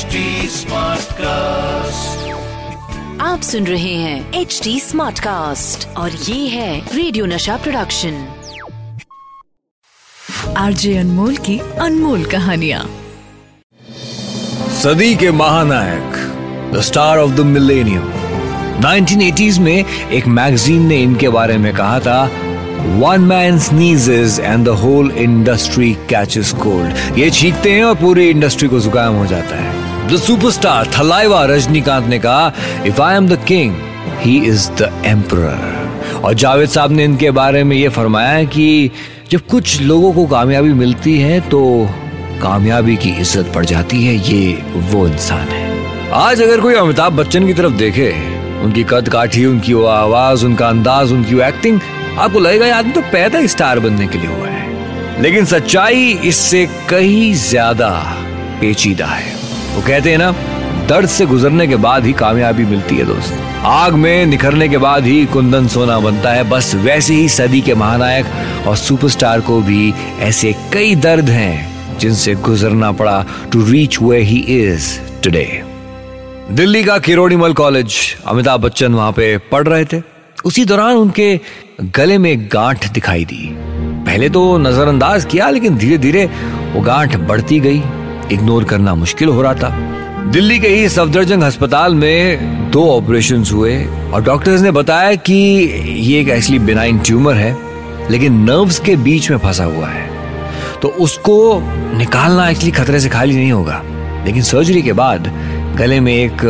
HD Smartcast. आप सुन रहे हैं एच डी स्मार्ट कास्ट और ये है रेडियो नशा प्रोडक्शन आरजे अनमोल की अनमोल कहानिया। सदी के महानायक the star of the millennium 1980s में एक मैगजीन ने इनके बारे में कहा था one man sneezes and the whole industry catches cold ये छींकते हैं और पूरी इंडस्ट्री को जुकाम हो जाता है। द सुपरस्टार थलाइवा रजनीकांत ने कहा if I am the king he is the emperor और जावेद साहब ने इनके बारे में ये फरमाया कि जब कुछ लोगों को कामयाबी मिलती है तो कामयाबी की इज़्ज़त बढ़ जाती है। ये वो इंसान है। आज अगर कोई अमिताभ बच्चन की तरफ़ देखे, उनकी कद काठी उनकी वो आवाज़, उनका अंदाज, उनकी वो एक्टिंग आपको लगेगा आदमी तो पैदा ही स्टार बनने के लिए हुआ है। लेकिन सच्चाई इससे कहीं ज़्यादा पेचीदा है। वो कहते हैं ना, दर्द से गुजरने के बाद ही कामयाबी मिलती है दोस्त। आग में निखरने के बाद ही कुंदन सोना बनता है। बस वैसे ही सदी के महानायक और सुपरस्टार को भी ऐसे कई दर्द हैं, जिनसे गुजरना पड़ा to reach where he is today Delhi का किरोड़ीमल कॉलेज, अमिताभ बच्चन वहाँ पे पढ़ रहे थे। उसी दौरान उनके गले में गांठ दिखाई दी। पहले तो नजरअंदाज किया, लेकिन धीरे धीरे वो गांठ बढ़ती गई। इग्नोर करना मुश्किल हो रहा था। दिल्ली के ही सफदरजंग अस्पताल में दो ऑपरेशन हुए और डॉक्टर्स ने बताया कि ये एक एक्चुअली बिनाइन ट्यूमर है, लेकिन नर्व्स के बीच में फंसा हुआ है। तो उसको निकालना एक्चुअली खतरे से खाली नहीं होगा। लेकिन सर्जरी के बाद गले में एक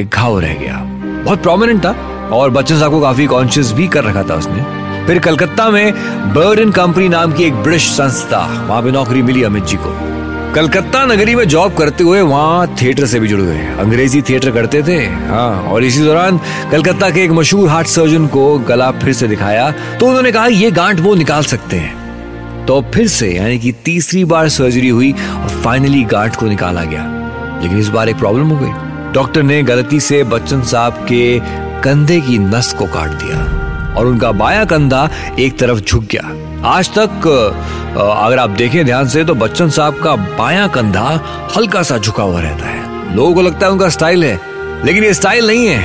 एक घाव रह गया। बहुत प्रोमिनेंट था और बच्चन साहब को काफ़ी कॉन्शियस भी कर रखा था उसने। फिर कलकत्ता में बर्डन कंपनी नाम की एक ब्रिटिश संस्था, वहाँ पे नौकरी मिली अमित जी को। कलकत्ता नगरी में जॉब करते हुए वहाँ थिएटर से भी जुड़ गए अंग्रेज़ी थिएटर करते थे हाँ और इसी दौरान कलकत्ता के एक मशहूर हार्ट सर्जन को गला फिर से दिखाया तो उन्होंने कहा, ये गांठ वो निकाल सकते हैं। तो फिर से, यानी कि तीसरी बार सर्जरी हुई और फाइनली गांठ को निकाला गया। लेकिन इस बार एक प्रॉब्लम हो गई। डॉक्टर ने गलती से बच्चन साहब के कंधे की नस को काट दिया। और उनका बाया कंधा एक तरफ़ झुक गया। आज तक अगर आप देखें ध्यान से तो बच्चन साहब का बाया कंधा हल्का सा झुका हुआ रहता है। लोगों को लगता है उनका स्टाइल है, लेकिन ये स्टाइल नहीं है।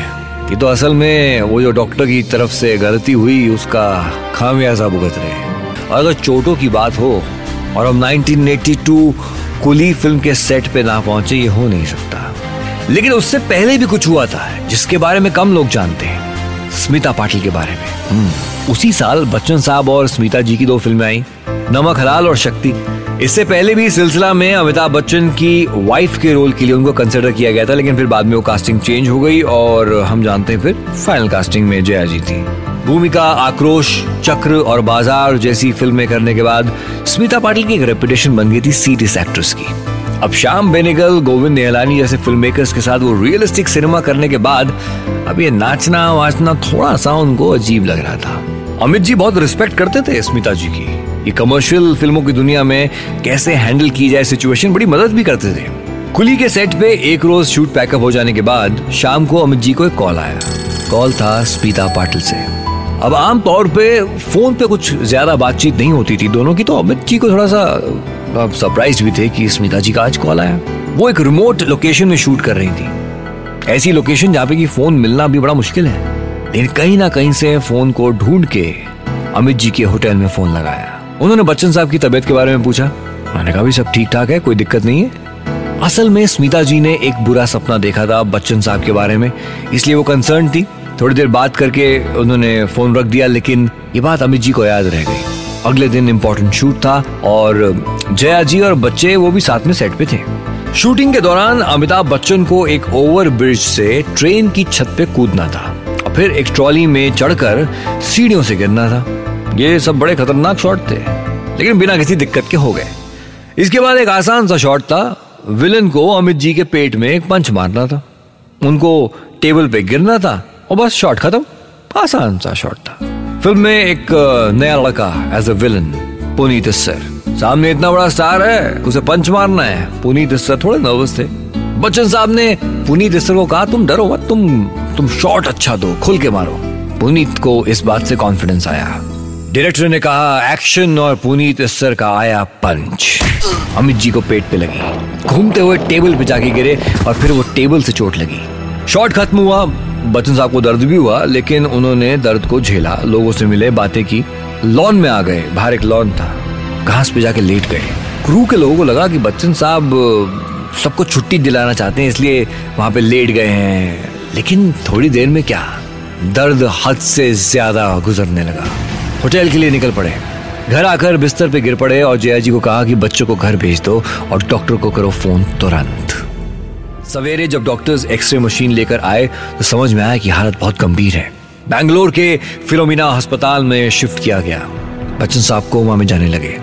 ये तो असल में वो जो डॉक्टर की तरफ़ से गलती हुई, उसका खामियाजा भुगत रहे और अगर चोटों की बात हो, और हम 1982 कुली फ़िल्म के सेट पे ना पहुँचे, ये हो नहीं सकता। लेकिन उससे पहले भी कुछ हुआ था, जिसके बारे में कम लोग जानते हैं, स्मिता पाटिल के बारे में। उसी साल बच्चन साहब और स्मिता जी की दो फ़िल्में आई, नमक, हलाल और शक्ति। इससे पहले भी सिलसिला में अमिताभ बच्चन की वाइफ के रोल के लिए उनको कंसिडर किया गया था, लेकिन फिर बाद में वो कास्टिंग चेंज हो गई और हम जानते हैं फिर फाइनल कास्टिंग में जया जी थी। भूमिका, आक्रोश, चक्र और बाज़ार जैसी फ़िल्में करने के बाद स्मिता पाटिल की एक रेपुटेशन बन गई थी सीरियस एक्ट्रेस की। अब श्याम बेनेगल, गोविंद निहलानी जैसे फ़िल्म मेकर्स के साथ वो रियलिस्टिक सिनेमा करने के बाद, अब ये नाचना, वाचना थोड़ा सा उनको अजीब लग रहा था। अमित जी बहुत रिस्पेक्ट करते थे स्मिता जी की। ये कमर्शियल फ़िल्मों की दुनिया में कैसे हैंडल की जाए सिचुएशन बड़ी मदद भी करते थे। कुली के सेट पे एक रोज शूट पैकअप हो जाने के बाद शाम को अमित जी को एक कॉल आया। कॉल था स्मिता पाटिल से। अब आम तौर पे फ़ोन पे कुछ ज़्यादा बातचीत नहीं होती थी। दोनों की तो अमित जी को थोड़ा सा सरप्राइज़ भी थे कि स्मिता जी का आज कॉल आया। वो एक रिमोट लोकेशन में शूट कर रही थी। ऐसी लोकेशन जहाँ पे कि फ़ोन मिलना भी बड़ा मुश्किल है। लेकिन कहीं ना कहीं से फ़ोन को ढूंढ के अमित जी के होटल में फ़ोन लगाया। उन्होंने बच्चन साहब की तबीयत के बारे में पूछा। मैंने कहा भी सब ठीक ठाक है? कोई दिक्कत नहीं है? असल में स्मिता जी ने एक बुरा सपना देखा था बच्चन साहब के बारे में। इसलिए वो कंसर्न थी। थोड़ी देर बात करके उन्होंने फ़ोन रख दिया, लेकिन ये बात अमित जी को याद रह गई। अगले दिन इम्पोर्टेंट शूट था और जया जी और बच्चे वो भी साथ में सेट पे थे। शूटिंग के दौरान अमिताभ बच्चन को एक ओवर ब्रिज से ट्रेन की छत पे कूदना था और फिर एक ट्रॉली में चढ़कर सीढ़ियों से गिरना था। ये सब बड़े खतरनाक शॉट थे, लेकिन बिना किसी दिक्कत के हो गए। इसके बाद एक आसान सा शॉट था विलन को अमित जी के पेट में एक पंच मारना था। उनको टेबल पे गिरना था और बस शॉट खत्म। आसान सा शॉट था। फ़िल्म में एक नया लड़का as a villain Puneet sir सामने इतना बड़ा स्टार है, उसे पंच मारना है। पुनीत सर थोड़े नर्वस थे। बच्चन साहब ने पुनीत सर को कहा, तुम डरो मत, तुम तुम शॉट अच्छा दो, खुल के मारो। पुनीत को इस बात से कॉन्फिडेंस आया। डायरेक्टर ने कहा एक्शन और पुनीत सर का आया पंच अमित जी को पेट पे लगी। घूमते हुए टेबल पे जाके गिरे और फिर वो टेबल से चोट लगी। शॉट खत्म हुआ। बच्चन साहब को दर्द भी हुआ, लेकिन उन्होंने दर्द को झेला। लोगों से मिले बातें की, लॉन में आ गए। बाहर एक लॉन था। घास पे जाके लेट गए। क्रू के लोगों को लगा कि बच्चन साहब सबको छुट्टी दिलाना चाहते हैं, इसलिए वहाँ पे लेट गए हैं। लेकिन थोड़ी देर में क्या? दर्द हद से ज़्यादा गुजरने लगा। होटल के लिए निकल पड़े। घर आकर बिस्तर पे गिर पड़े और जया जी को कहा कि बच्चों को घर भेज दो और डॉक्टर को करो फ़ोन तुरंत। सवेरे जब डॉक्टर्स एक्सरे मशीन लेकर आए तो समझ में आया कि हालत बहुत गंभीर है। बैंगलोर के फिलोमिना अस्पताल में शिफ्ट किया गया। बच्चन साहब कोमा में जाने लगे।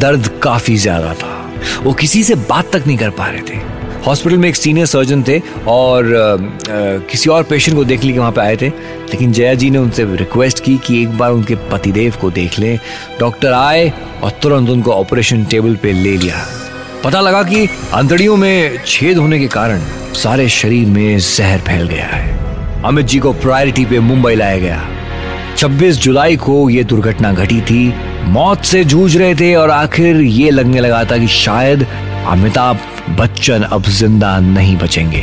दर्द काफ़ी ज़्यादा था। वो किसी से बात तक नहीं कर पा रहे थे। हॉस्पिटल में एक सीनियर सर्जन थे और आ, आ, किसी और पेशेंट को देखने के वहाँ पे आए थे। लेकिन जया जी ने उनसे रिक्वेस्ट की कि एक बार उनके पतिदेव को देख लें। डॉक्टर आए और तुरंत उनको ऑपरेशन टेबल पे ले लिया। पता लगा कि अंतड़ियों में छेद होने के कारण सारे शरीर में जहर फैल गया है। अमित जी को प्रायोरिटी पे मुंबई लाया गया। 26 जुलाई को यह दुर्घटना घटी थी। मौत से जूझ रहे थे और आखिर ये लगने लगा था कि शायद अमिताभ बच्चन अब ज़िंदा नहीं बचेंगे।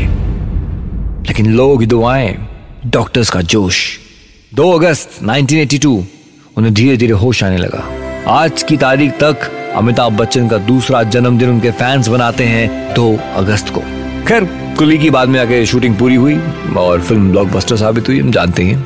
लेकिन लोग दुआएँ डॉक्टर्स का जोश। 2 अगस्त 1982 उन्हें धीरे धीरे होश आने लगा। आज की तारीख तक अमिताभ बच्चन का दूसरा जन्मदिन उनके फैंस बनाते हैं 2 अगस्त को। खैर, कुली की बाद में आके शूटिंग पूरी हुई और फ़िल्म ब्लॉकबस्टर साबित हुई, हम जानते हैं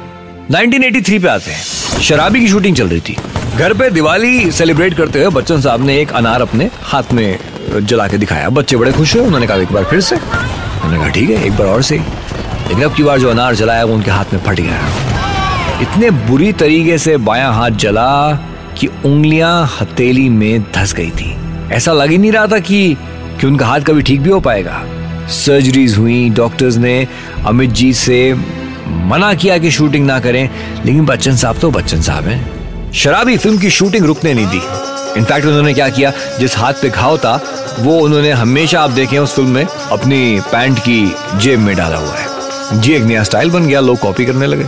1983 पे आते हैं। शराबी की शूटिंग चल रही थी। घर पे दिवाली सेलिब्रेट करते हुए बच्चन साहब ने एक अनार अपने हाथ में जला के दिखाया। बच्चे बड़े खुश हुए, उन्होंने कहा, एक बार फिर से? उन्होंने कहा, ठीक है, एक बार और से लेकिन अब की बार जो अनार जलाया, वो उनके हाथ में फट गया। इतने बुरी तरीके से बायां हाथ जला कि उंगलियाँ हथेली में धस गई थी। ऐसा लग ही नहीं रहा था कि कि उनका हाथ कभी ठीक भी हो पाएगा। सर्जरीज हुई, डॉक्टर्स ने अमित जी से मना किया कि शूटिंग ना करें, लेकिन बच्चन साहब तो बच्चन साहब हैं। शराबी फ़िल्म की शूटिंग रुकने नहीं दी। इनफैक्ट उन्होंने क्या किया, जिस हाथ पे घाव था, वो उन्होंने हमेशा आप देखें उस फ़िल्म में अपनी पैंट की जेब में डाला हुआ है। जी, एक नया स्टाइल बन गया, लोग कॉपी करने लगे।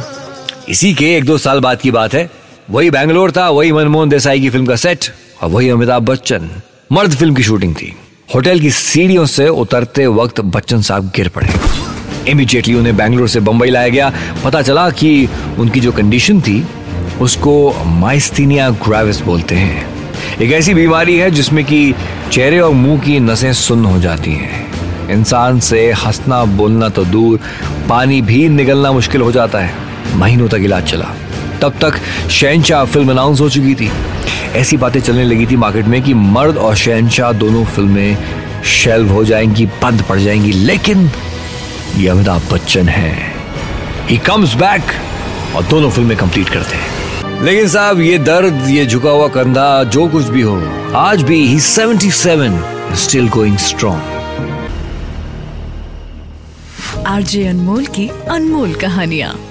इसी के एक दो साल बाद की बात है वही बैंगलोर था, वही मनमोहन देसाई की फ़िल्म का सेट और वही अमिताभ बच्चन। मर्द फ़िल्म की शूटिंग थी। होटल की सीढ़ियों से उतरते वक्त बच्चन साहब गिर पड़े। इमीडिएटली उन्हें बैंगलोर से बंबई लाया गया। पता चला कि उनकी जो कंडीशन थी, उसको माइस्थीनिया ग्राविस बोलते हैं। एक ऐसी बीमारी है जिसमें कि चेहरे और मुँह की नसें सुन्न हो जाती हैं। इंसान से हंसना, बोलना तो दूर, पानी भी निकलना मुश्किल हो जाता है। महीनों तक इलाज चला। तब तक शहनशाह फ़िल्म अनाउंस हो चुकी थी। ऐसी बातें चलने लगी थी मार्केट में कि मर्द और शहनशाह दोनों फ़िल्में शेल्व हो जाएँगी, बंद पड़ जाएँगी, लेकिन ये अमिताभ बच्चन है। ही कम्स बैक और दोनों फ़िल्में कंप्लीट करते हैं। लेकिन साहब, ये दर्द, ये झुका हुआ कंधा, जो कुछ भी हो, आज भी ही 77 still going strong RJ Anmol की अनमोल कहानियाँ।